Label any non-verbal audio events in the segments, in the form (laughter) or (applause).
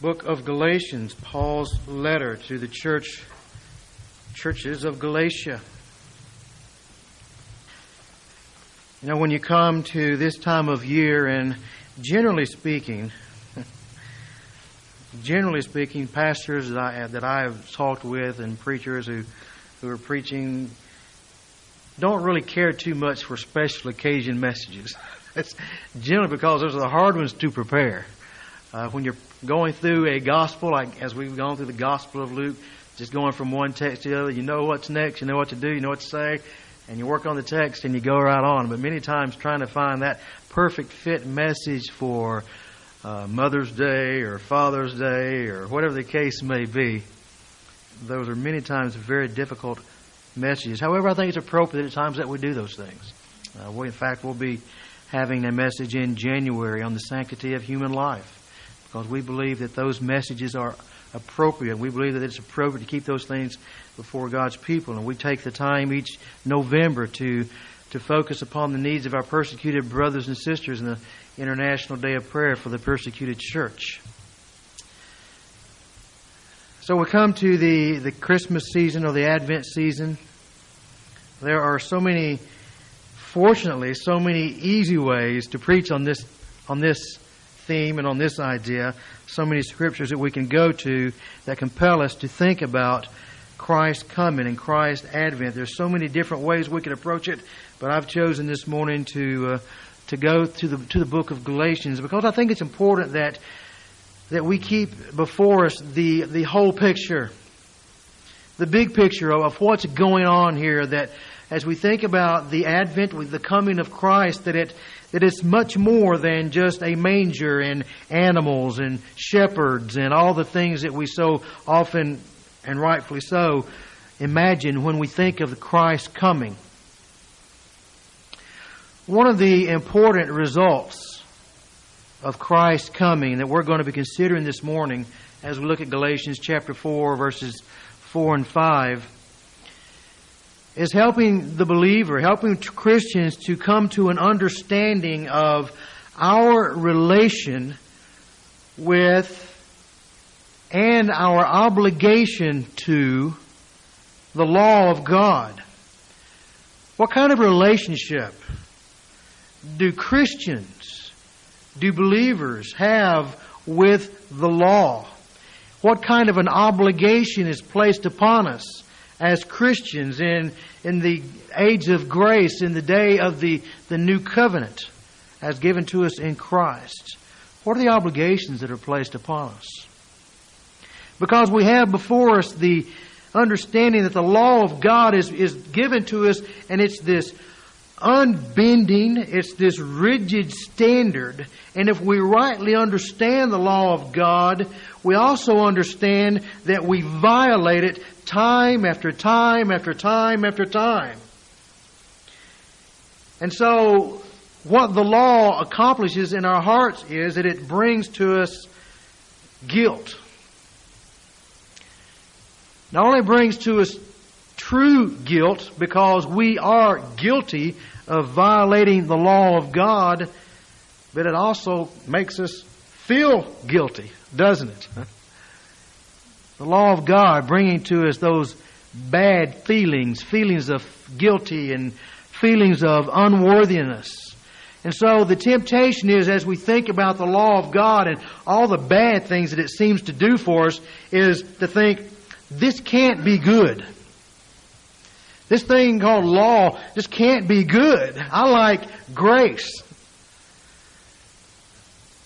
book of Galatians, Paul's letter to the church churches of Galatia. You know, when you come to this time of year, and generally speaking, (laughs) generally speaking, pastors that I, that I have talked with and preachers who, who are preaching don't really care too much for special occasion messages. (laughs) It's generally because those are the hard ones to prepare. Uh, when you're going through a gospel, like as we've gone through the Gospel of Luke, just going from one text to the other, you know what's next, you know what to do, you know what to say, and you work on the text and you go right on. But many times trying to find that perfect fit message for uh, Mother's Day or Father's Day or whatever the case may be, those are many times very difficult messages. However, I think it's appropriate at times that we do those things. Uh, we, in fact, we'll be having a message in January on the sanctity of human life because we believe that those messages are appropriate. We believe that it's appropriate to keep those things before God's people, and we take the time each November to to focus upon the needs of our persecuted brothers and sisters in the International Day of Prayer for the persecuted church. So we come to the, the Christmas season or the Advent season. There are so many fortunately, so many easy ways to preach on this on this theme and on this idea. So many scriptures that we can go to that compel us to think about Christ coming and Christ's advent. There's so many different ways we could approach it, but I've chosen this morning to uh, to go to the to the book of Galatians because I think it's important that that we keep before us the the whole picture, the big picture of, what's going on here. That as we think about the advent, with the coming of Christ, that it that it's much more than just a manger and animals and shepherds and all the things that we so often and rightfully so imagine when we think of the Christ coming. One of the important results of Christ coming that we're going to be considering this morning as we look at Galatians chapter 4 verses 4 and 5 is helping the believer, helping Christians to come to an understanding of our relation with and our obligation to the law of God. What kind of relationship do Christians, do believers have with the law? What kind of an obligation is placed upon us as Christians in, in the age of grace, in the day of the, the new covenant as given to us in Christ? What are the obligations that are placed upon us? Because we have before us the understanding that the law of God is, is given to us and it's this unbending, it's this rigid standard. And if we rightly understand the law of God, we also understand that we violate it time after time after time after time. And so, what the law accomplishes in our hearts is that it brings to us guilt. Not only brings to us true guilt because we are guilty of violating the law of God, but it also makes us feel guilty, doesn't it? The law of God bringing to us those bad feelings, feelings of guilty and feelings of unworthiness. And so the temptation is, as we think about the law of God and all the bad things that it seems to do for us, is to think, this can't be good. This thing called law just can't be good. I like grace.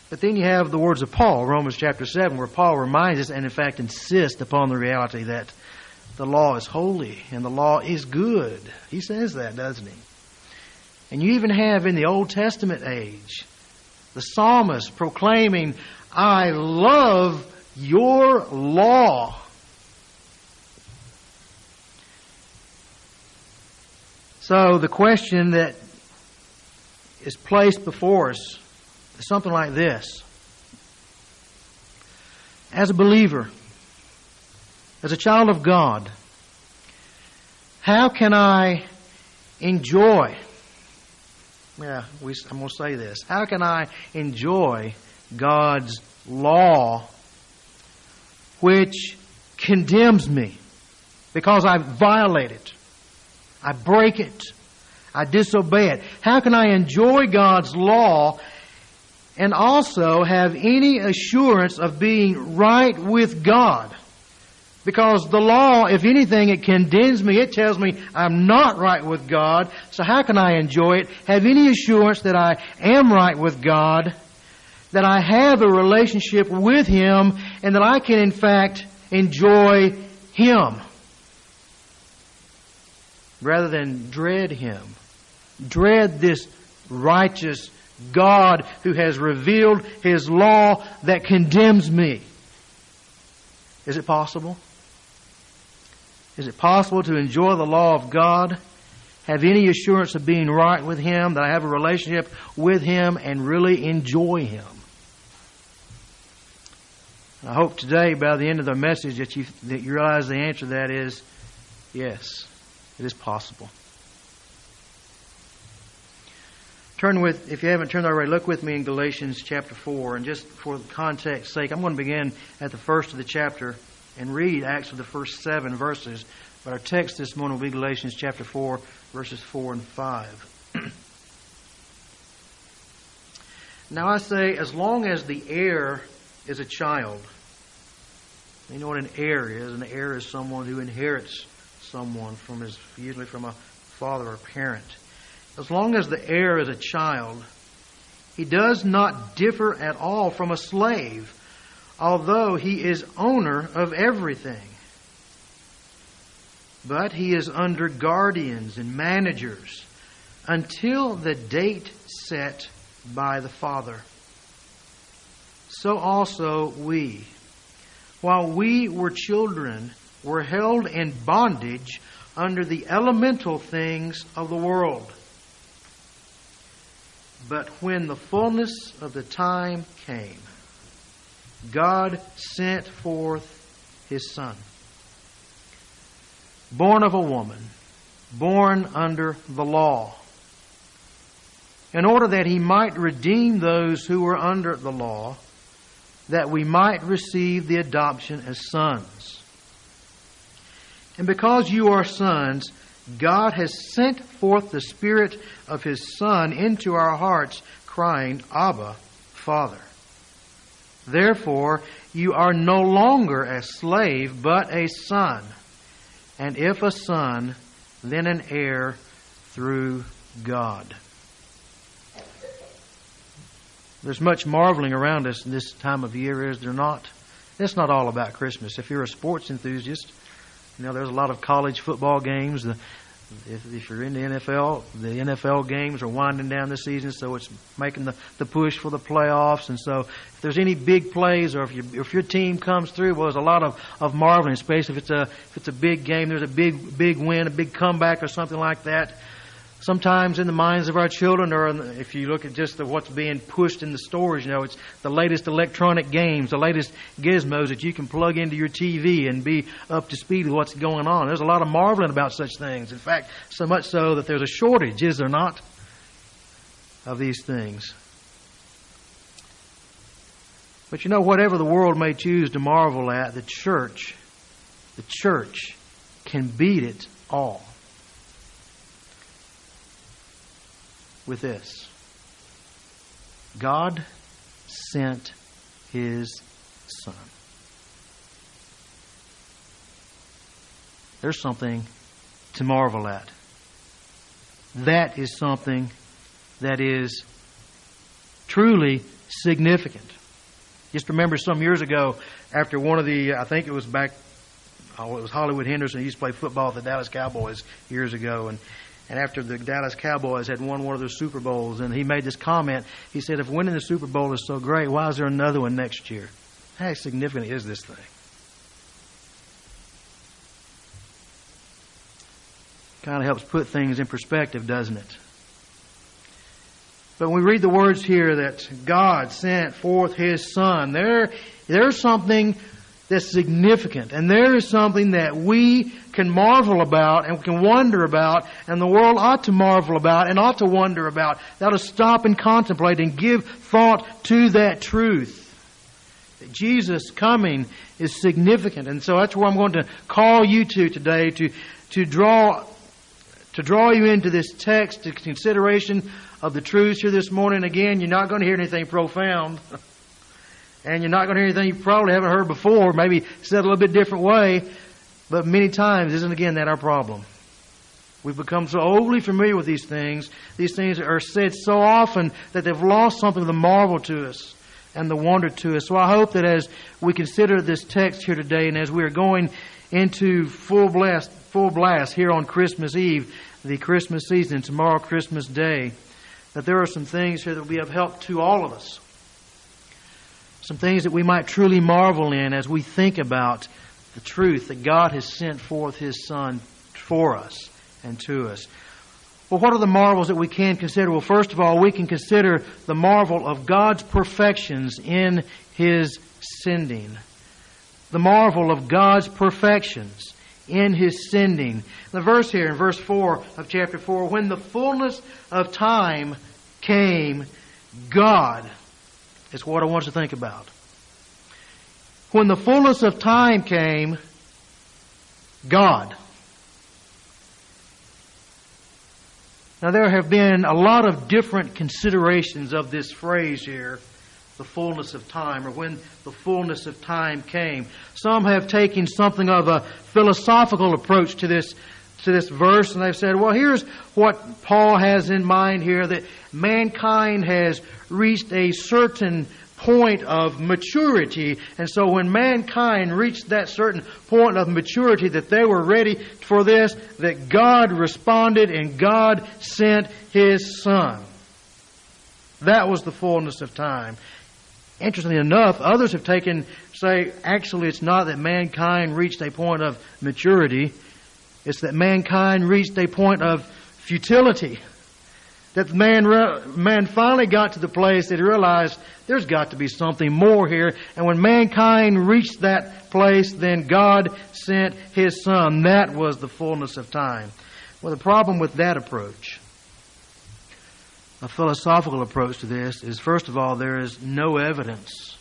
But then you have the words of Paul, Romans chapter 7, where Paul reminds us and, in fact, insists upon the reality that the law is holy and the law is good. He says that, doesn't he? And you even have in the Old Testament age the psalmist proclaiming, I love your law. So the question that is placed before us is something like this. As a believer, as a child of God, how can I enjoy? Yeah, we, I'm going to say this. How can I enjoy God's law which condemns me because I violate it. I break it. I disobey it. How can I enjoy God's law and also have any assurance of being right with God? Because the law, if anything, it condemns me. It tells me I'm not right with God. So how can I enjoy it? Have any assurance that I am right with God? That I have a relationship with Him and that I can in fact enjoy Him rather than dread Him. Dread this righteous God who has revealed His law that condemns me. Is it possible? Is it possible to enjoy the law of God, have any assurance of being right with Him, that I have a relationship with Him, and really enjoy Him? I hope today, by the end of the message, that you, that you realize the answer to that is yes, it is possible. Turn with, if you haven't turned already, look with me in Galatians chapter 4. And just for context sake, I'm going to begin at the first of the chapter and read actually the first seven verses. But our text this morning will be Galatians chapter 4, verses 4 and 5. (clears throat) now I say, as long as the heir is a child, you know what an heir is? An heir is someone who inherits someone from his, usually from a father or parent. As long as the heir is a child, he does not differ at all from a slave although he is owner of everything. But he is under guardians and managers until the date set by the Father. So also we, while we were children, were held in bondage under the elemental things of the world. But when the fullness of the time came, God sent forth his Son, born of a woman, born under the law, in order that he might redeem those who were under the law, that we might receive the adoption as sons. And because you are sons, God has sent forth the Spirit of His Son into our hearts, crying, Abba, Father. Therefore, you are no longer a slave, but a son. And if a son, then an heir through God. There's much marveling around us in this time of year, is there not? It's not all about Christmas. If you're a sports enthusiast, you know, there's a lot of college football games. If, if you're in the NFL, the NFL games are winding down the season, so it's making the, the push for the playoffs. And so, if there's any big plays, or if, you, if your team comes through, well, there's a lot of, of marveling, especially if it's a if it's a big game. There's a big big win, a big comeback, or something like that sometimes in the minds of our children, or the, if you look at just the, what's being pushed in the stores, you know, it's the latest electronic games, the latest gizmos that you can plug into your TV and be up to speed with what's going on. There's a lot of marveling about such things. In fact, so much so that there's a shortage, is there not, of these things. But you know, whatever the world may choose to marvel at, the church, the church can beat it all. With this God sent his Son. There's something to marvel at. That is something that is truly significant. Just remember some years ago, after one of the, I think it was back, oh, it was Hollywood Henderson. He used to play football with the Dallas Cowboys years ago, and and after the Dallas Cowboys had won one of their Super Bowls, and he made this comment. He said, "If winning the Super Bowl is so great, why is there another one next year? How significant is this thing?" Kind of helps put things in perspective, doesn't it? But when we read the words here that God sent forth His Son, there, there's something that's significant. And there is something that we can marvel about and can wonder about, and the world ought to marvel about and ought to wonder about. That ought to stop and contemplate and give thought to that truth. That Jesus coming is significant. And so that's where I'm going to call you to today to, to draw to draw you into this text, to consideration of the truths here this morning. Again, you're not going to hear anything profound. (laughs) And you're not going to hear anything you probably haven't heard before, maybe said a little bit different way. But many times, isn't again that our problem? We've become so overly familiar with these things. These things are said so often that they've lost something of the marvel to us and the wonder to us. So I hope that as we consider this text here today and as we are going into full blast, full blast here on Christmas Eve, the Christmas season, tomorrow Christmas Day, that there are some things here that will be of help to all of us some things that we might truly marvel in as we think about the truth that God has sent forth His Son for us and to us. Well, what are the marvels that we can consider? Well, first of all, we can consider the marvel of God's perfections in His sending. The marvel of God's perfections in His sending. The verse here in verse 4 of chapter 4 when the fullness of time came, God is what I want you to think about. When the fullness of time came, God. Now, there have been a lot of different considerations of this phrase here, the fullness of time, or when the fullness of time came. Some have taken something of a philosophical approach to this, to this verse, and they've said, well, here's what Paul has in mind here that mankind has reached a certain point of maturity. And so when mankind reached that certain point of maturity that they were ready for this, that God responded and God sent His Son. That was the fullness of time. Interestingly enough, others have taken, say, actually it's not that mankind reached a point of maturity, it's that mankind reached a point of futility that man, man finally got to the place that he realized there's got to be something more here. And when mankind reached that place, then God sent his son. That was the fullness of time. Well, the problem with that approach, a philosophical approach to this, is first of all, there is no evidence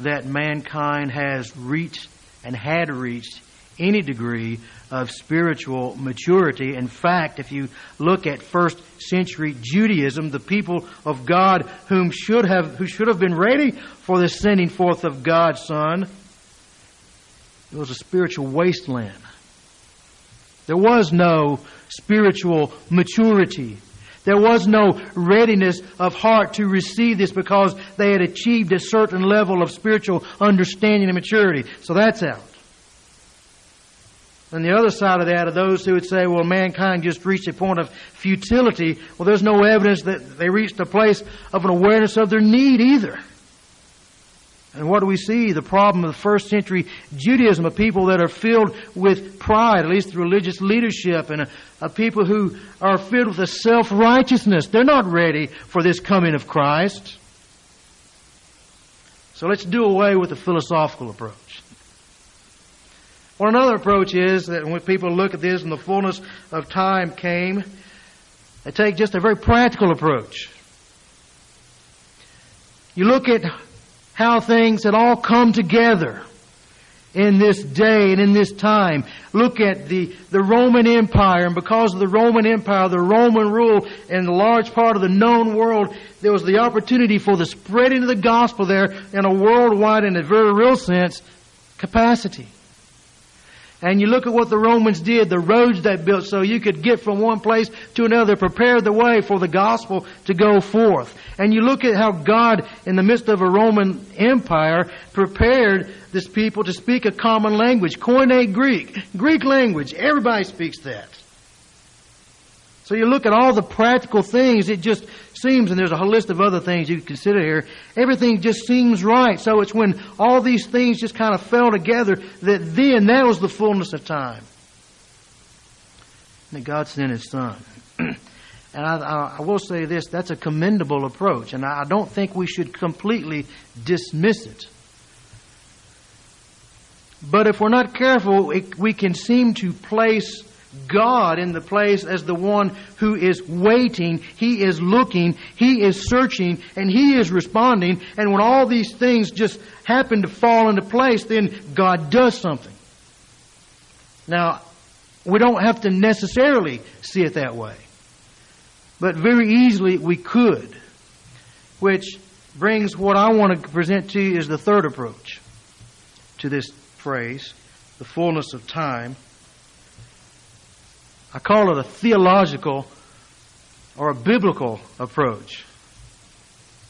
that mankind has reached and had reached any degree of spiritual maturity. In fact, if you look at first century Judaism, the people of God whom should have who should have been ready for the sending forth of God's Son, it was a spiritual wasteland. There was no spiritual maturity. There was no readiness of heart to receive this because they had achieved a certain level of spiritual understanding and maturity. So that's out. And the other side of that are those who would say, well, mankind just reached a point of futility. Well, there's no evidence that they reached a place of an awareness of their need either. And what do we see? The problem of the first century Judaism, of people that are filled with pride, at least the religious leadership, and a, a people who are filled with a self righteousness. They're not ready for this coming of Christ. So let's do away with the philosophical approach. Well, another approach is that when people look at this and the fullness of time came, they take just a very practical approach. You look at how things had all come together in this day and in this time. Look at the, the Roman Empire, and because of the Roman Empire, the Roman rule in a large part of the known world, there was the opportunity for the spreading of the gospel there in a worldwide, in a very real sense, capacity. And you look at what the Romans did, the roads they built so you could get from one place to another, prepare the way for the gospel to go forth. And you look at how God, in the midst of a Roman empire, prepared this people to speak a common language, Koine Greek, Greek language. Everybody speaks that. So you look at all the practical things, it just seems, and there's a whole list of other things you consider here, everything just seems right. So it's when all these things just kind of fell together that then that was the fullness of time. That God sent His Son. (clears throat) and I, I, will say this, that's a commendable approach, and I don't think we should completely dismiss it. But if we're not careful, it, we can seem to place God in the place as the one who is waiting. He is looking. He is searching and He is responding. And when all these things just happen to fall into place, then God does something. Now, we don't have to necessarily see it that way. But very easily we could. Which brings what I want to present to you is the third approach to this phrase, the fullness of time. I call it a theological or a biblical approach.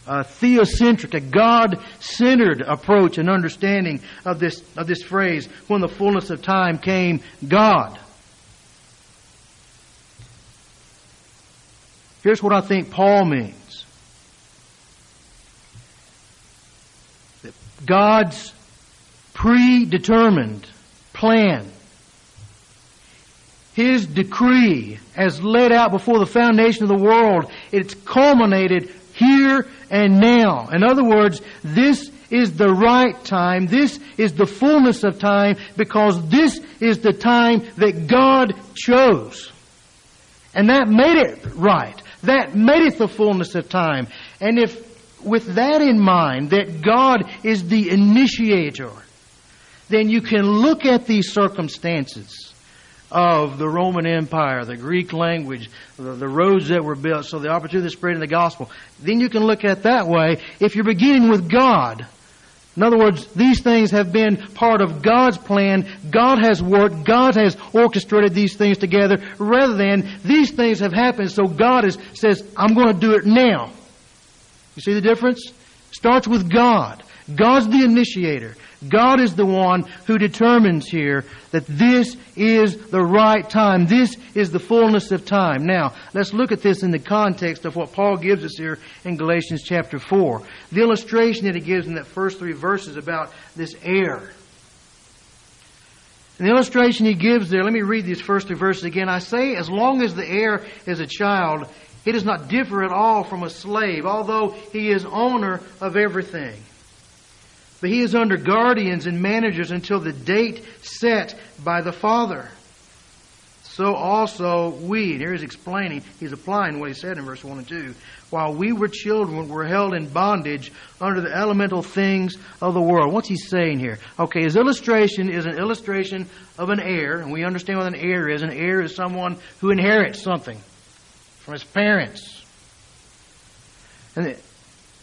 A theocentric, a God-centered approach and understanding of this, of this phrase, when the fullness of time came, God. Here's what I think Paul means. That God's predetermined plan, His decree as laid out before the foundation of the world, it's culminated here and now. In other words, this is the right time. This is the fullness of time because this is the time that God chose. And that made it right. That made it the fullness of time. And if, with that in mind, that God is the initiator, then you can look at these circumstances of the Roman Empire, the Greek language, the, the, roads that were built, so the opportunity to spreading the gospel. Then you can look at that way. If you're beginning with God, in other words, these things have been part of God's plan. God has worked. God has orchestrated these things together rather than these things have happened so God is, says, I'm going to do it now. You see the difference? Starts with God. God's the initiator. God is the one who determines here that this is the right time. This is the fullness of time. Now, let's look at this in the context of what Paul gives us here in Galatians chapter 4. The illustration that he gives in that first three verses about this heir. And the illustration he gives there, let me read these first three verses again. I say, as long as the heir is a child, he does not differ at all from a slave, although he is owner of everything. But he is under guardians and managers until the date set by the Father. So also we, and here he's explaining, he's applying what he said in verse 1 and 2. While we were children, were held in bondage under the elemental things of the world. What's he saying here? Okay, his illustration is an illustration of an heir, and we understand what an heir is. An heir is someone who inherits something from his parents. And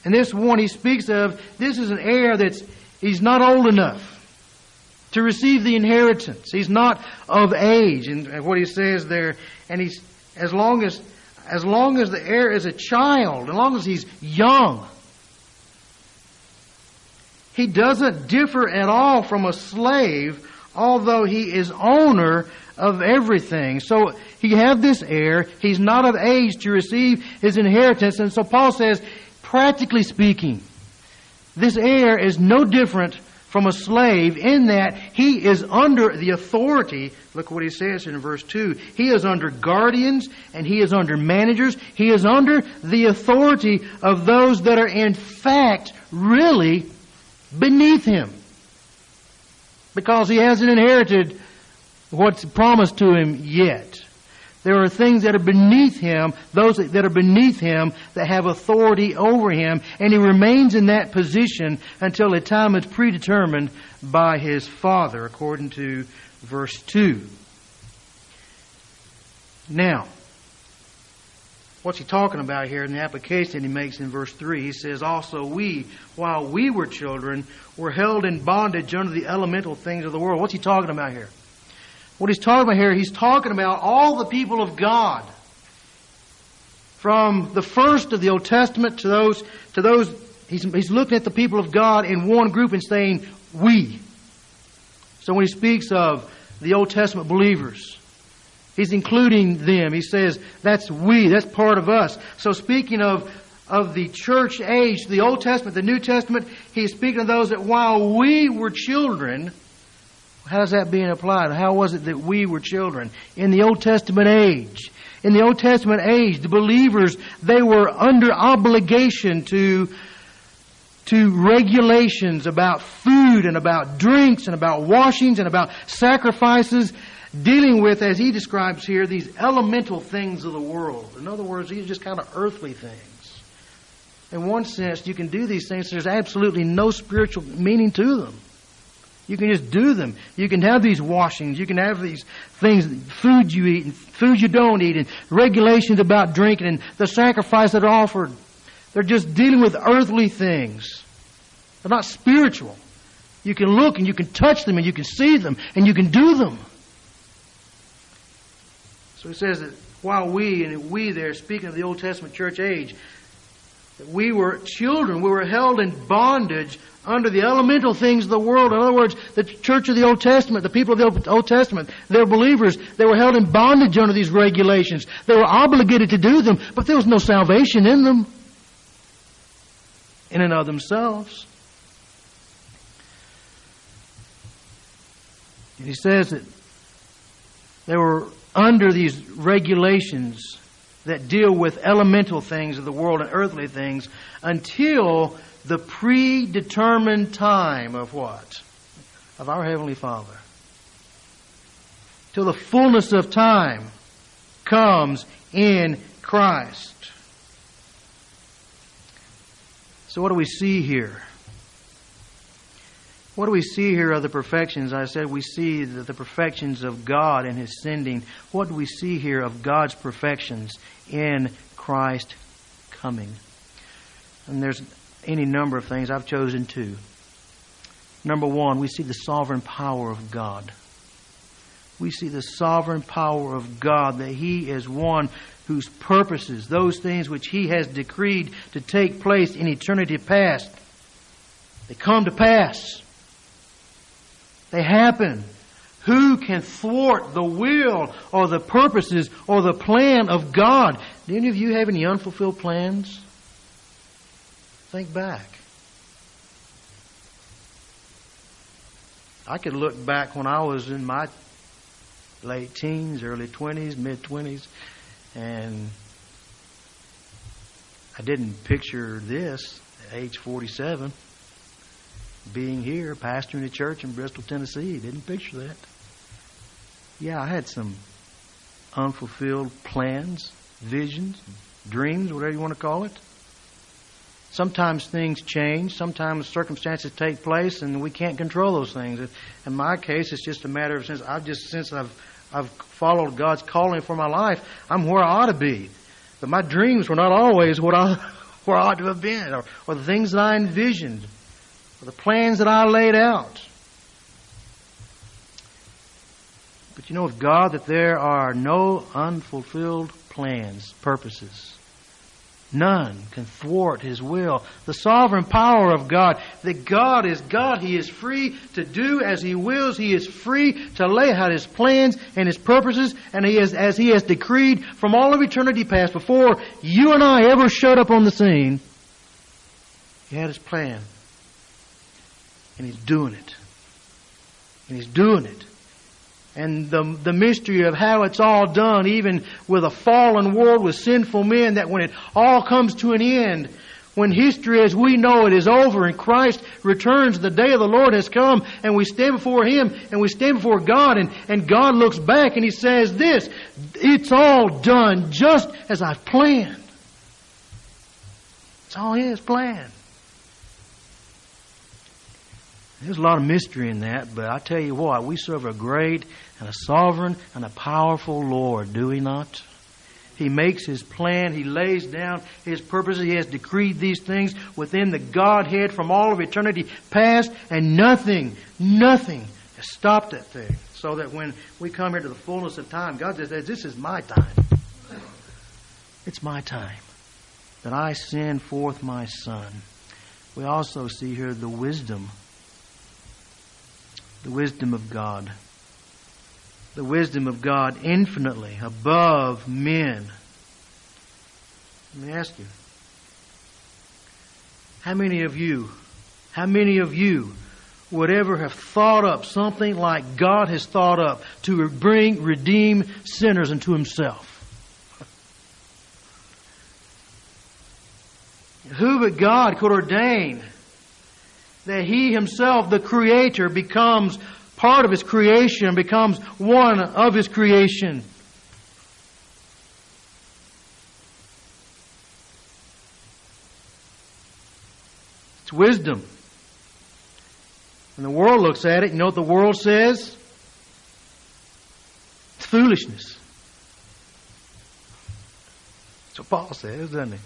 and this one he speaks of, this is an heir that's, he's not old enough to receive the inheritance. He's not of age, and what he says there, and he's, as long as, as long as the heir is a child, as long as he's young, he doesn't differ at all from a slave, although he is owner of everything. So he have this heir, he's not of age to receive his inheritance, and so Paul says Practically speaking, this heir is no different from a slave in that he is under the authority. Look what he says in verse 2. He is under guardians and he is under managers. He is under the authority of those that are in fact really beneath him. Because he hasn't inherited what's promised to him yet. There are things that are beneath him, those that are beneath him that have authority over him, and he remains in that position until a time is predetermined by his father, according to verse 2. Now, what's he talking about here in the application he makes in verse 3? He says, Also we, while we were children, were held in bondage under the elemental things of the world. What's he talking about here? What he's talking about here, he's talking about all the people of God. From the first of the Old Testament to those, to those, he's, he's looking at the people of God in one group and saying, we. So when he speaks of the Old Testament believers, he's including them. He says, that's we, that's part of us. So speaking of, of the church age, the Old Testament, the New Testament, he's speaking of those that while we were children, How's that being applied? How was it that we were children? In the Old Testament age, in the Old Testament age, the believers, they were under obligation to, to regulations about food and about drinks and about washings and about sacrifices dealing with, as he describes here, these elemental things of the world. In other words, these are just kind of earthly things. In one sense, you can do these things, there's absolutely no spiritual meaning to them. You can just do them. You can have these washings. You can have these things, food you eat and food you don't eat, and regulations about drinking and the sacrifice that are offered. They're just dealing with earthly things. They're not spiritual. You can look and you can touch them and you can see them and you can do them. So he says that while we, and we there, speaking of the Old Testament church age, that we were children, we were held in bondage under the elemental things of the world. In other words, the church of the Old Testament, the people of the Old Testament, they were believers. They were held in bondage under these regulations. They were obligated to do them, but there was no salvation in them, in and of themselves. And he says that they were under these regulations that deal with elemental things of the world and earthly things until the predetermined time of what? Of our Heavenly Father. Till the fullness of time comes in Christ. So, what do we see here? What do we see here of the perfections? I said we see the, the perfections of God and His sending. What do we see here of God's perfections in Christ coming? And there's any number of things. I've chosen two. Number one, we see the sovereign power of God. We see the sovereign power of God, that He is one whose purposes, those things which He has decreed to take place in eternity past, they come to pass. They happen. Who can thwart the will or the purposes or the plan of God? Do any of you have any unfulfilled plans? Think back. I could look back when I was in my late teens, early 20s, mid 20s, and I didn't picture this at age 47 being here, pastoring a church in Bristol, Tennessee. Didn't picture that. Yeah, I had some unfulfilled plans, visions, dreams, whatever you want to call it. Sometimes things change. Sometimes circumstances take place, and we can't control those things. In my case, it's just a matter of since I've just since I've I've followed God's calling for my life, I'm where I ought to be. But my dreams were not always what I (laughs) where I ought to have been, or, or the things that I envisioned or the plans that I laid out. But you know with God that there are no unfulfilled plans, purposes. None can thwart His will. The sovereign power of God, that God is God. He is free to do as He wills. He is free to lay out His plans and His purposes, and He is, as He has decreed from all of eternity past, before you and I ever showed up on the scene, He had His plan. And he's doing it. And he's doing it. And the, the mystery of how it's all done, even with a fallen world with sinful men, that when it all comes to an end, when history as we know it is over and Christ returns, the day of the Lord has come, and we stand before Him and we stand before God, and, and God looks back and He says this, it's all done just as I've planned. It's all His plan. There's a lot of mystery in that, but I tell you what, we serve a great and a sovereign and a powerful Lord, do we not? He makes his plan. He lays down his purposes. He has decreed these things within the Godhead from all of eternity past, and nothing, nothing has stopped that thing. So that when we come here to the fullness of time, God says, This is my time. It's my time that I send forth my Son. We also see here the wisdom the wisdom of God. The wisdom of God infinitely above men. Let me ask you how many of you, how many of you would ever have thought up something like God has thought up to bring, redeem sinners unto Himself? Who but God could ordain that he himself, the creator, becomes part of His creation, becomes one of His creation. It's wisdom. And the world looks at it, you know what the world says? It's foolishness. That's what Paul says, doesn't he?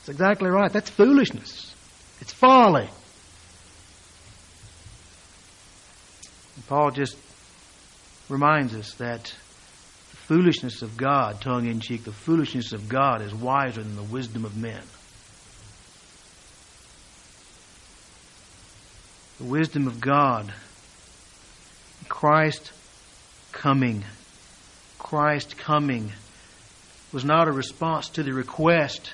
It's exactly right. That's foolishness. It's folly. And Paul just reminds us that the foolishness of God, tongue in cheek, the foolishness of God is wiser than the wisdom of men. the wisdom of God, Christ coming. Christ coming was not a response to the request,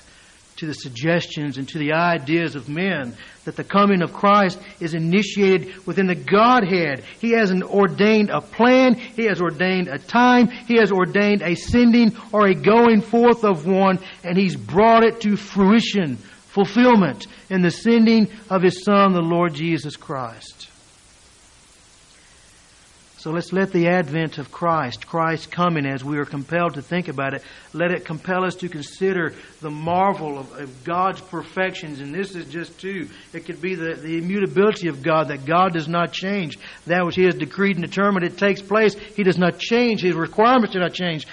to the suggestions, and to the ideas of men. That the coming of Christ is initiated within the Godhead. He has ordained a plan, He has ordained a time, He has ordained a sending or a going forth of one, and He's brought it to fruition fulfillment in the sending of His Son, the Lord Jesus Christ. So let's let the advent of Christ, Christ coming as we are compelled to think about it, let it compel us to consider the marvel of, of, God's perfections. And this is just two. It could be the, the immutability of God, that God does not change. That which He has decreed and determined, it takes place. He does not change. His requirements do not change.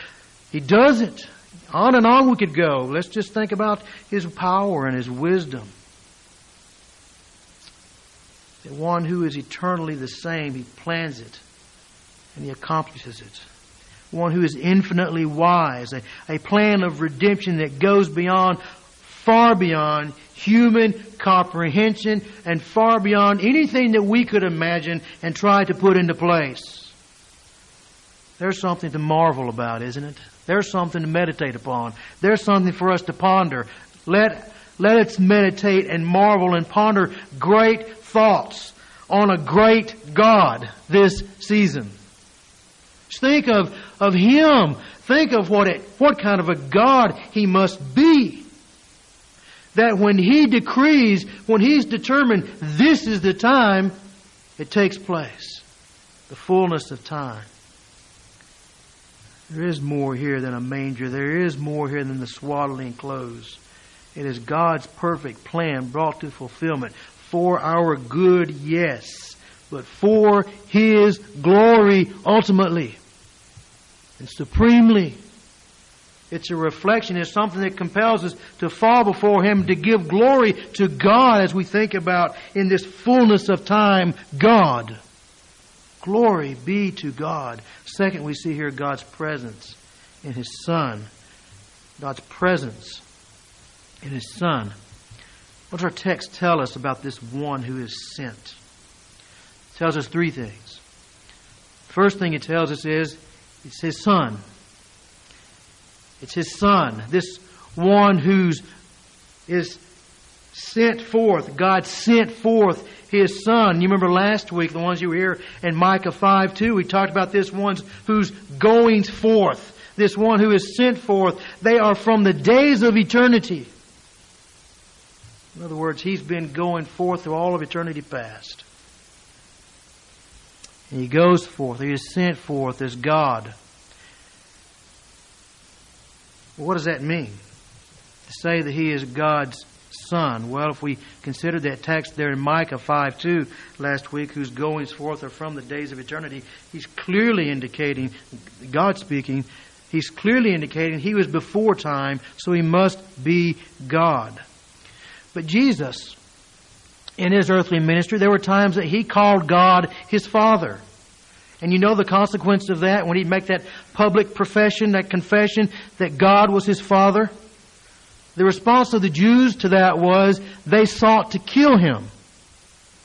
He does it. On and on we could go. Let's just think about His power and His wisdom. The one who is eternally the same, He plans it and He accomplishes it. One who is infinitely wise, a, a plan of redemption that goes beyond, far beyond human comprehension and far beyond anything that we could imagine and try to put into place. There's something to marvel about, isn't it? There's something to meditate upon. There's something for us to ponder. Let, let us meditate and marvel and ponder great thoughts on a great God this season. Think of, of Him. Think of what, it, what kind of a God He must be. That when He decrees, when He's determined this is the time, it takes place. The fullness of time. There is more here than a manger. There is more here than the swaddling clothes. It is God's perfect plan brought to fulfillment for our good, yes, but for His glory ultimately and supremely. It's a reflection. It's something that compels us to fall before Him, to give glory to God as we think about in this fullness of time, God. Glory be to God. Second, we see here God's presence in His Son. God's presence in His Son. What does our text tell us about this one who is sent? It tells us three things. First thing it tells us is it's His Son. It's His Son. This one who's is sent forth. God sent forth his son. You remember last week, the ones you were here in Micah 5 2, we talked about this one who's going forth. This one who is sent forth. They are from the days of eternity. In other words, he's been going forth through all of eternity past. And he goes forth. He is sent forth as God. Well, what does that mean? To say that he is God's Son. Well, if we consider that text there in Micah 5 2 last week, whose goings forth are from the days of eternity, he's clearly indicating, God speaking, he's clearly indicating he was before time, so he must be God. But Jesus, in his earthly ministry, there were times that he called God his Father. And you know the consequence of that when he'd make that public profession, that confession that God was his Father? The response of the Jews to that was they sought to kill him.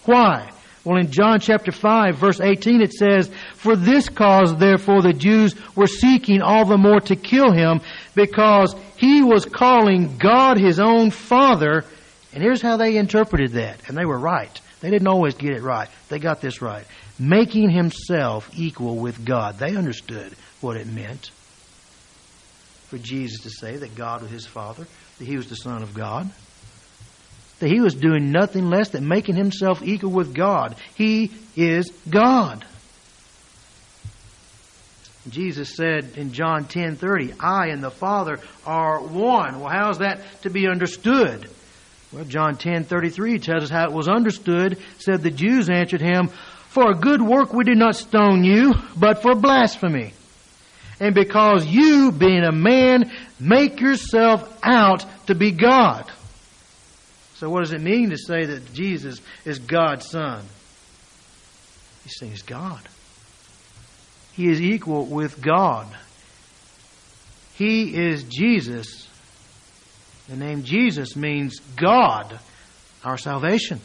Why? Well, in John chapter 5, verse 18, it says, For this cause, therefore, the Jews were seeking all the more to kill him, because he was calling God his own Father. And here's how they interpreted that. And they were right. They didn't always get it right. They got this right. Making himself equal with God. They understood what it meant for Jesus to say that God was his Father that he was the Son of God. That he was doing nothing less than making himself equal with God. He is God. Jesus said in John 10:30, "I and the Father are one." Well, how is that to be understood? Well, John 10:33 tells us how it was understood. Said the Jews answered him, "For a good work we did not stone you, but for blasphemy." And because you, being a man, make yourself out to be God. So what does it mean to say that Jesus is God's Son? He's saying he's God. He is equal with God. He is Jesus. The name Jesus means God, our salvation.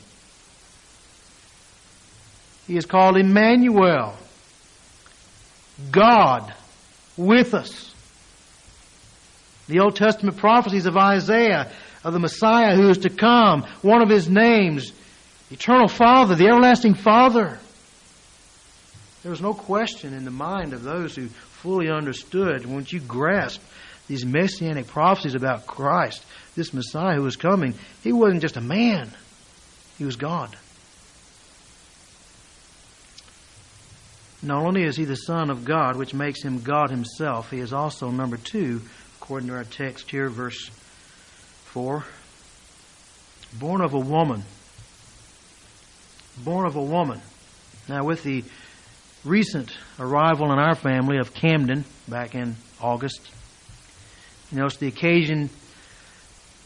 He is called Emmanuel, God with us. The Old Testament prophecies of Isaiah, of the Messiah who is to come, one of his names, Eternal Father, the Everlasting Father. There was no question in the mind of those who fully understood, once you grasp these messianic prophecies about Christ, this Messiah who was coming, he wasn't just a man, he was God. Not only is he the Son of God, which makes him God himself, he is also, number two, according to our text here, verse 4, born of a woman. Born of a woman. Now, with the recent arrival in our family of Camden back in August. You know, it's the occasion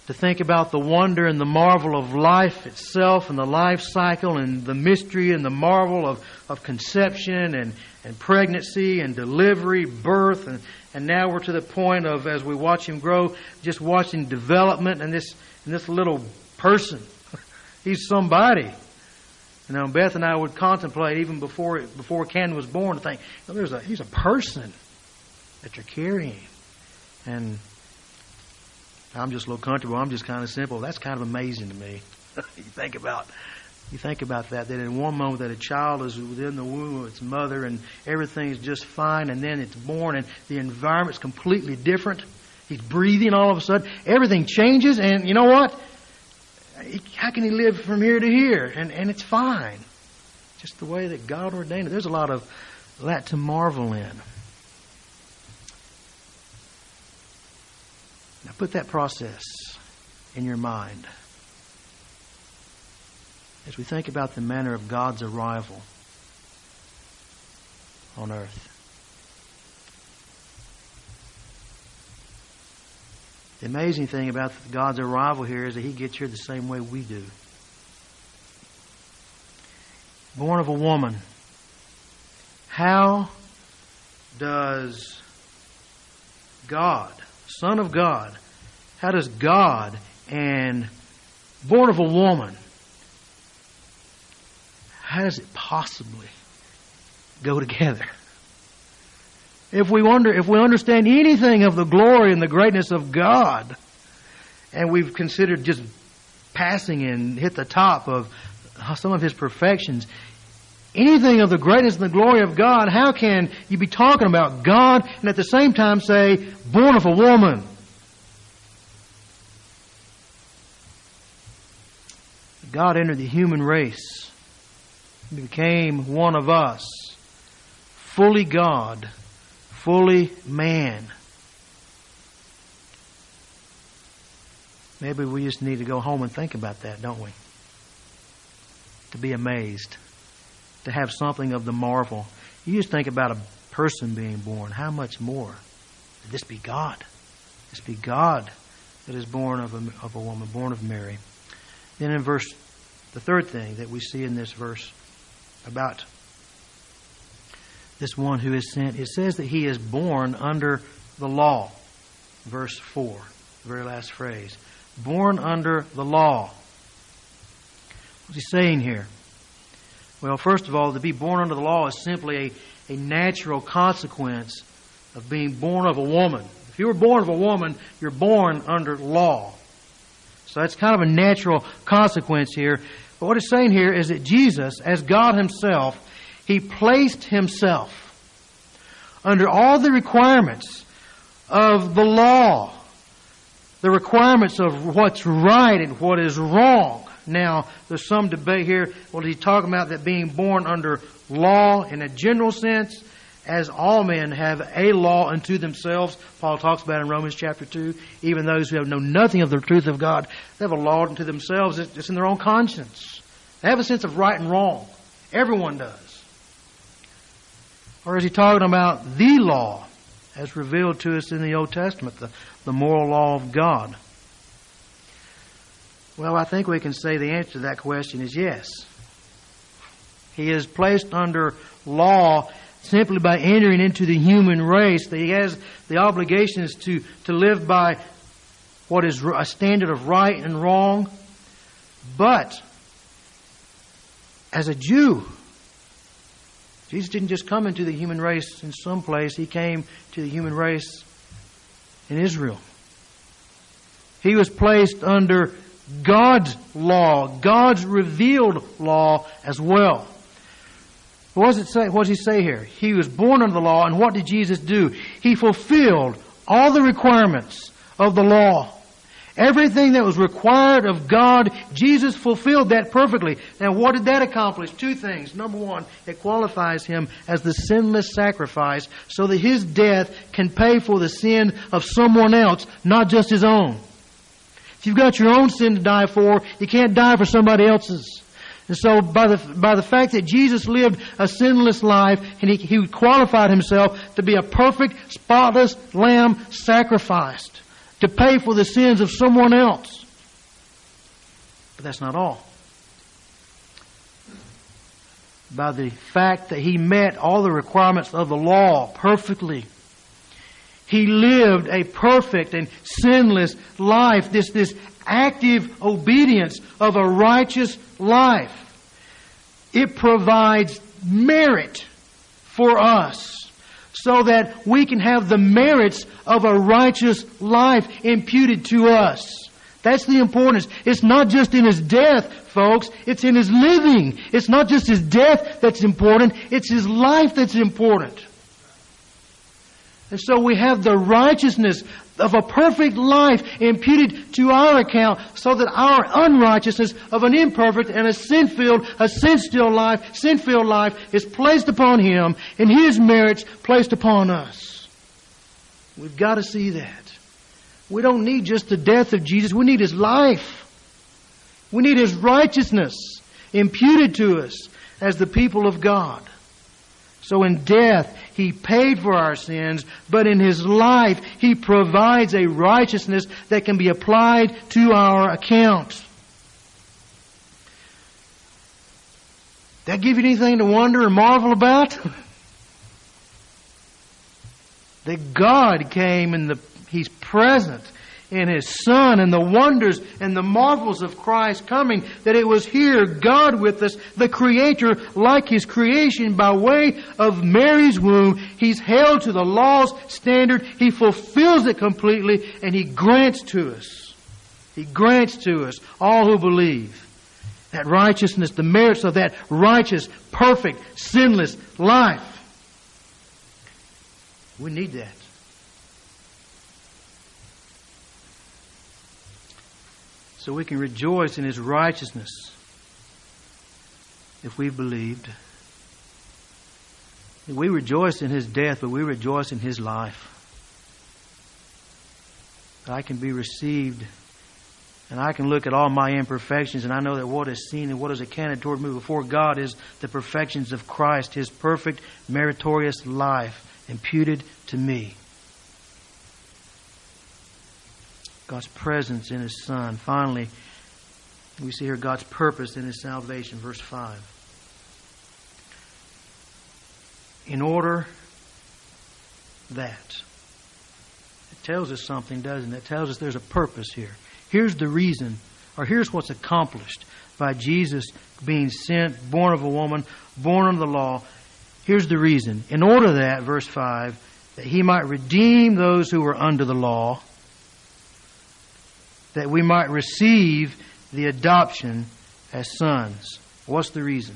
to think about the wonder and the marvel of life itself and the life cycle and the mystery and the marvel of, of conception and, and pregnancy and delivery, birth, and, and now we're to the point of, as we watch him grow, just watching development and this, and this little person. (laughs) He's somebody. You know, Beth and I would contemplate even before before Ken was born to think, there's a he's a person that you're carrying, and I'm just a little comfortable. I'm just kind of simple. That's kind of amazing to me. (laughs) you think about you think about that. That in one moment that a child is within the womb of its mother and everything is just fine, and then it's born and the environment's completely different. He's breathing all of a sudden. Everything changes, and you know what? how can he live from here to here? And, and it's fine. Just the way that God ordained it. There's a lot of that to marvel in. Now put that process in your mind as we think about the manner of God's arrival on earth. The amazing thing about God's arrival here is that He gets here the same way we do. Born of a woman. How does God, Son of God, how does God and born of a woman, how does it possibly go together? If we wonder, if we understand anything of the glory and the greatness of God, and we've considered just passing and hit the top of some of His perfections, anything of the greatness and the glory of God, how can you be talking about God and at the same time say, born of a woman? God entered the human race. Became one of us, fully God fully man. Maybe we just need to go home and think about that, don't we? To be amazed, to have something of the marvel. You just think about a person being born. How much more? This be God? This be God that is born of a, of a woman, born of Mary. Then in verse, the third thing that we see in this verse about this one who is sent, it says that he is born under the law. Verse 4, the very last phrase. Born under the law. What's he saying here? Well, first of all, to be born under the law is simply a, a natural consequence of being born of a woman. If you were born of a woman, you're born under law. So that's kind of a natural consequence here. But what it's saying here is that Jesus, as God Himself, he placed himself under all the requirements of the law, the requirements of what's right and what is wrong. Now, there's some debate here. What is he talking about that being born under law in a general sense as all men have a law unto themselves. Paul talks about in Romans chapter 2. Even those who have known nothing of the truth of God, they have a law unto themselves. It's in their own conscience. They have a sense of right and wrong. Everyone does. Or is he talking about the law as revealed to us in the Old Testament, the, the moral law of God? Well, I think we can say the answer to that question is yes. He is placed under law simply by entering into the human race. That he has the obligations to, to live by what is a standard of right and wrong. But as a Jew, Jesus didn't just come into the human race in some place, he came to the human race in Israel. He was placed under God's law, God's revealed law as well. What does it say? What does he say here? He was born under the law, and what did Jesus do? He fulfilled all the requirements of the law. Everything that was required of God, Jesus fulfilled that perfectly. Now, what did that accomplish? Two things. Number one, it qualifies him as the sinless sacrifice so that his death can pay for the sin of someone else, not just his own. If you've got your own sin to die for, you can't die for somebody else's. And so by the, by the fact that Jesus lived a sinless life and he, he qualified himself to be a perfect, spotless lamb sacrificed to pay for the sins of someone else. But that's not all. By the fact that he met all the requirements of the law perfectly. He lived a perfect and sinless life, this, this active obedience of a righteous life. It provides merit for us so that we can have the merits of a righteous life imputed to us. That's the importance. It's not just in his death, folks. It's in his living. It's not just his death that's important. It's his life that's important. And so we have the righteousness of a perfect life imputed to our account so that our unrighteousness of an imperfect and a sin-filled, a sin-still life, sin-filled life is placed upon him and his merits placed upon us. We've got to see that. We don't need just the death of Jesus. We need his life. We need his righteousness imputed to us as the people of God. So in death, He paid for our sins, but in His life, He provides a righteousness that can be applied to our account. That give you anything to wonder or marvel about? (laughs) that God came and the, He's present in His Son and the wonders and the marvels of Christ coming, that it was here, God with us, the Creator, like His creation by way of Mary's womb. He's held to the law's standard. He fulfills it completely and He grants to us. He grants to us, all who believe, that righteousness, the merits of that righteous, perfect, sinless life. We need that. So we can rejoice in his righteousness if we believed. We rejoice in his death, but we rejoice in his life. I can be received, and I can look at all my imperfections, and I know that what is seen and what is accounted toward me before God is the perfections of Christ, his perfect, meritorious life imputed to me. God's presence in His Son. Finally, we see here God's purpose in His salvation. Verse 5. In order that. It tells us something, doesn't it? It tells us there's a purpose here. Here's the reason, or here's what's accomplished by Jesus being sent, born of a woman, born under the law. Here's the reason. In order that, verse 5, that he might redeem those who were under the law that we might receive the adoption as sons. What's the reason?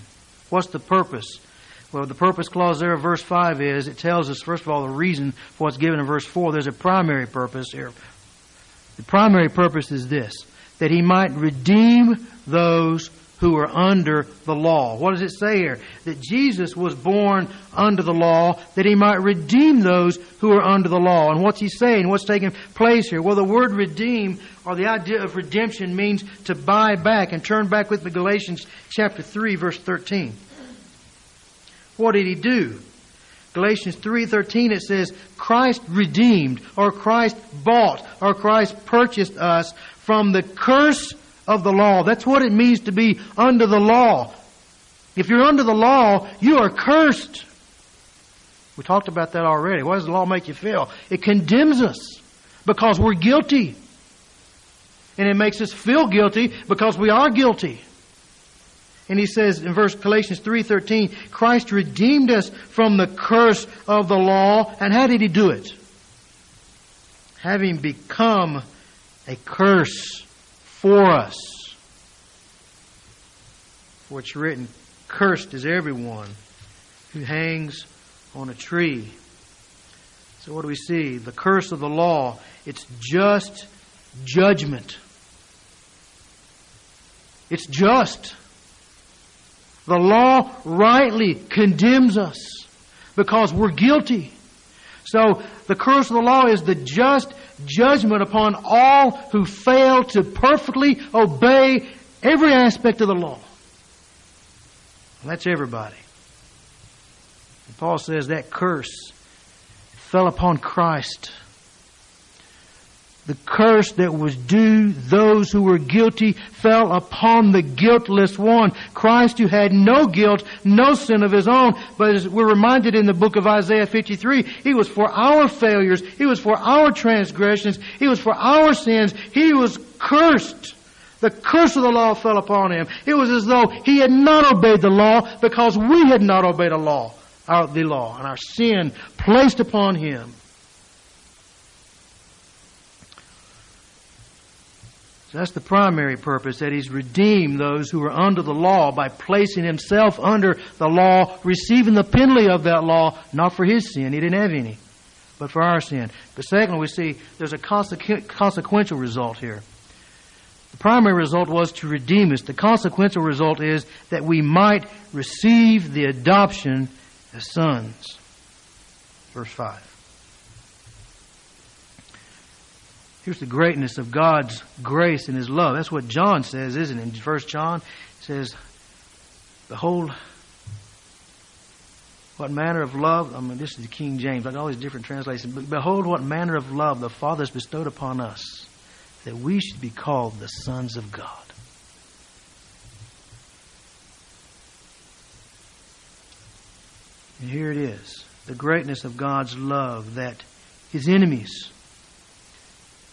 What's the purpose? Well, the purpose clause there of verse 5 is it tells us, first of all, the reason for what's given in verse 4. There's a primary purpose here. The primary purpose is this that he might redeem those who are under the law. What does it say here? That Jesus was born under the law that he might redeem those who are under the law. And what's he saying? What's taking place here? Well, the word redeem or the idea of redemption means to buy back and turn back with me Galatians chapter 3 verse 13. What did he do? Galatians 3:13 it says Christ redeemed or Christ bought or Christ purchased us from the curse of the law. That's what it means to be under the law. If you're under the law, you are cursed. We talked about that already. What does the law make you feel? It condemns us because we're guilty. And it makes us feel guilty because we are guilty. And he says in verse Galatians 3:13, Christ redeemed us from the curse of the law. And how did he do it? Having become a curse for us. For it's written, Cursed is everyone who hangs on a tree. So what do we see? The curse of the law, it's just judgment. It's just. The law rightly condemns us because we're guilty. So the curse of the law is the just judgment upon all who fail to perfectly obey every aspect of the law. And that's everybody. And Paul says that curse fell upon Christ the curse that was due those who were guilty fell upon the guiltless one. Christ who had no guilt, no sin of his own, but as we're reminded in the book of Isaiah 53, he was for our failures, he was for our transgressions, he was for our sins, he was cursed. The curse of the law fell upon him. It was as though he had not obeyed the law because we had not obeyed the law, our, the law, and our sin placed upon him. That's the primary purpose, that he's redeemed those who are under the law by placing himself under the law, receiving the penalty of that law, not for his sin, he didn't have any, but for our sin. But secondly, we see there's a consequential result here. The primary result was to redeem us. The consequential result is that we might receive the adoption as sons. Verse 5. Here's the greatness of God's grace and His love. That's what John says, isn't it? In First John, it says, "Behold, what manner of love." I mean, this is the King James. Like all these different translations. But behold, what manner of love the Father has bestowed upon us, that we should be called the sons of God. And here it is, the greatness of God's love that His enemies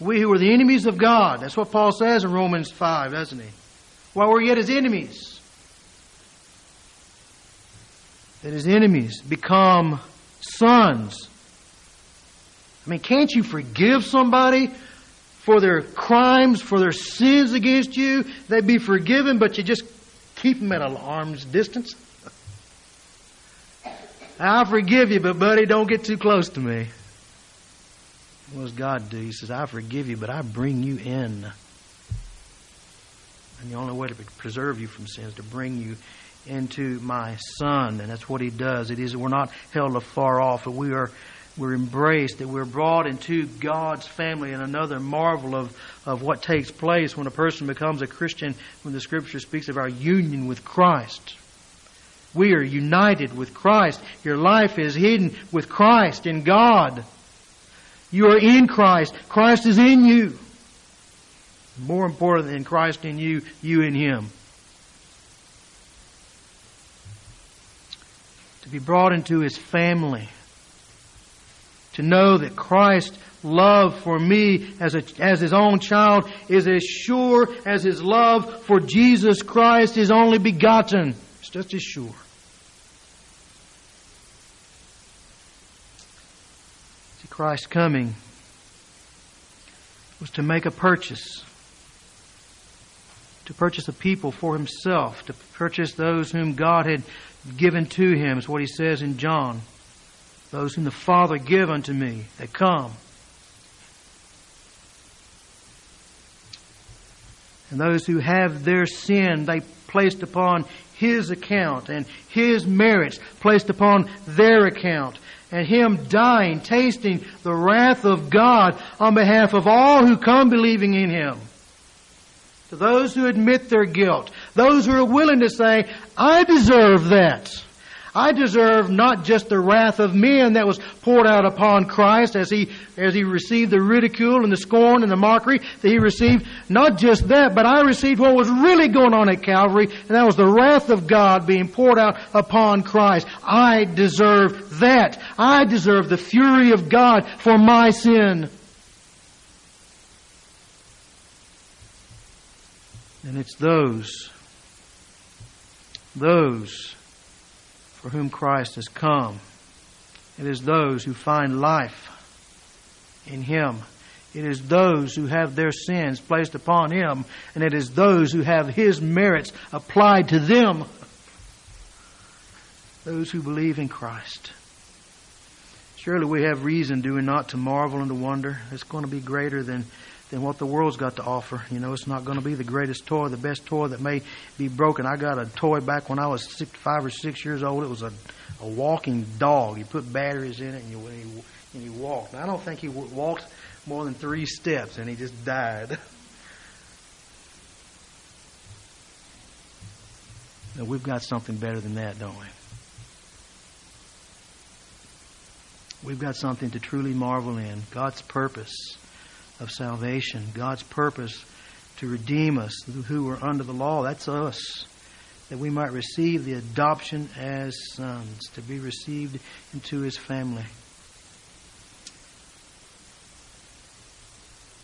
we who were the enemies of God. That's what Paul says in Romans 5, doesn't he? While we're yet his enemies. That his enemies become sons. I mean, can't you forgive somebody for their crimes, for their sins against you? They'd be forgiven, but you just keep them at an arm's distance. I forgive you, but buddy, don't get too close to me. What does God do? He says, I forgive you, but I bring you in. And the only way to preserve you from sin is to bring you into my Son. And that's what He does. It is we're not held afar off, but we are we're embraced, that we're brought into God's family. And another marvel of, of what takes place when a person becomes a Christian, when the Scripture speaks of our union with Christ. We are united with Christ. Your life is hidden with Christ in God. You are in Christ. Christ is in you. More important than Christ in you, you in Him. To be brought into His family. To know that Christ's love for me as, a, as His own child is as sure as His love for Jesus Christ, His only begotten. It's just as sure. Christ's coming was to make a purchase, to purchase a people for himself, to purchase those whom God had given to him, is what he says in John. Those whom the Father give unto me, they come. And those who have their sin, they placed upon his account and his merits placed upon their account and him dying, tasting the wrath of God on behalf of all who come believing in him. To those who admit their guilt, those who are willing to say, I deserve that. I deserve not just the wrath of men that was poured out upon Christ as he, as he received the ridicule and the scorn and the mockery that he received. Not just that, but I received what was really going on at Calvary, and that was the wrath of God being poured out upon Christ. I deserve that. I deserve the fury of God for my sin. And it's those, those for whom Christ has come. It is those who find life in Him. It is those who have their sins placed upon Him, and it is those who have His merits applied to them. Those who believe in Christ. Surely we have reason, do we not, to marvel and to wonder. It's going to be greater than than what the world's got to offer. You know, it's not going to be the greatest toy, the best toy that may be broken. I got a toy back when I was six, five or six years old. It was a, a walking dog. You put batteries in it and you, and he, and he walked. I don't think he walked more than three steps and he just died. (laughs) Now, we've got something better than that, don't we? We've got something to truly marvel in. God's purpose of salvation, God's purpose to redeem us who were under the law. That's us. That we might receive the adoption as sons, to be received into his family.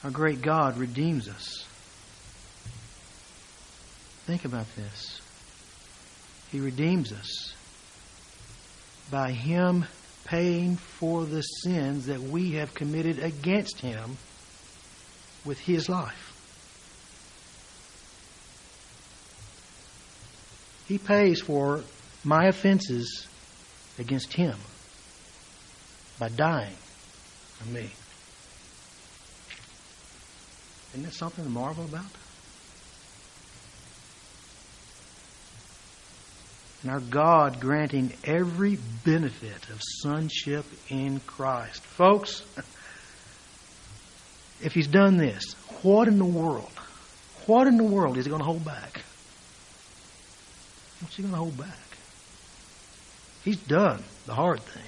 Our great God redeems us. Think about this. He redeems us by Him paying for the sins that we have committed against Him with his life. He pays for my offenses against him by dying for me. Isn't that something to marvel about? And our God granting every benefit of sonship in Christ. Folks, (laughs) if he's done this, what in the world, what in the world is he going to hold back? What's he going to hold back? He's done the hard thing.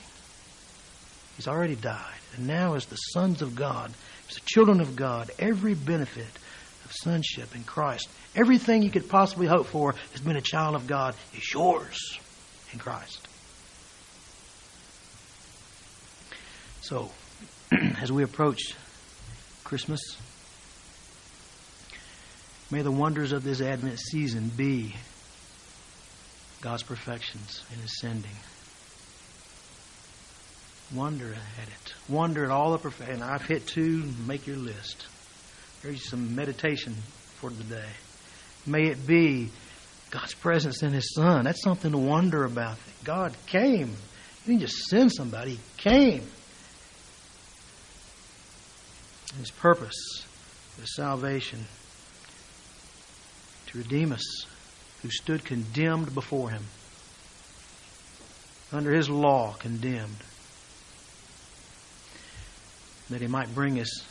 He's already died. And now, as the sons of God, as the children of God, every benefit of sonship in Christ, everything you could possibly hope for as being a child of God is yours in Christ. So, (clears throat) as we approach Christmas. May the wonders of this Advent season be God's perfections in His sending. Wonder at it. Wonder at all the perfect. And I've hit two. Make your list. Here's some meditation for the day. May it be God's presence in His Son. That's something to wonder about. God came. He didn't just send somebody. He came his purpose for salvation to redeem us who stood condemned before him, under his law condemned, that he might bring us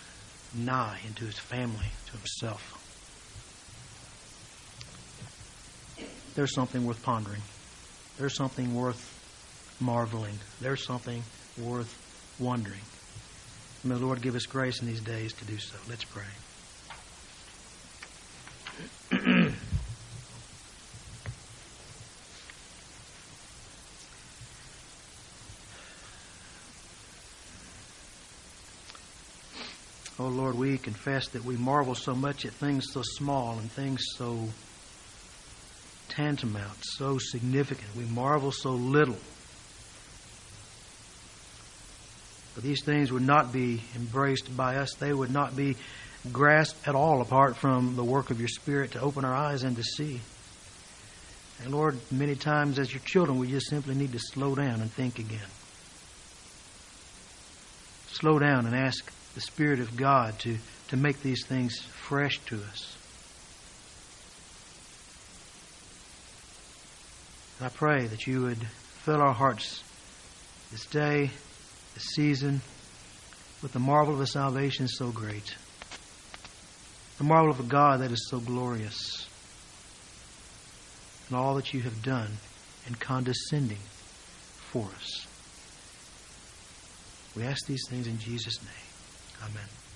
nigh into his family, to himself. There's something worth pondering. There's something worth marveling. There's something worth wondering. May the Lord give us grace in these days to do so. Let's pray. (clears throat) oh Lord, we confess that we marvel so much at things so small and things so tantamount, so significant. We marvel so little But these things would not be embraced by us. They would not be grasped at all apart from the work of your Spirit to open our eyes and to see. And Lord, many times as your children, we just simply need to slow down and think again. Slow down and ask the Spirit of God to, to make these things fresh to us. And I pray that you would fill our hearts this day, this season, with the marvel of a salvation so great, the marvel of a God that is so glorious, and all that you have done in condescending for us. We ask these things in Jesus' name. Amen.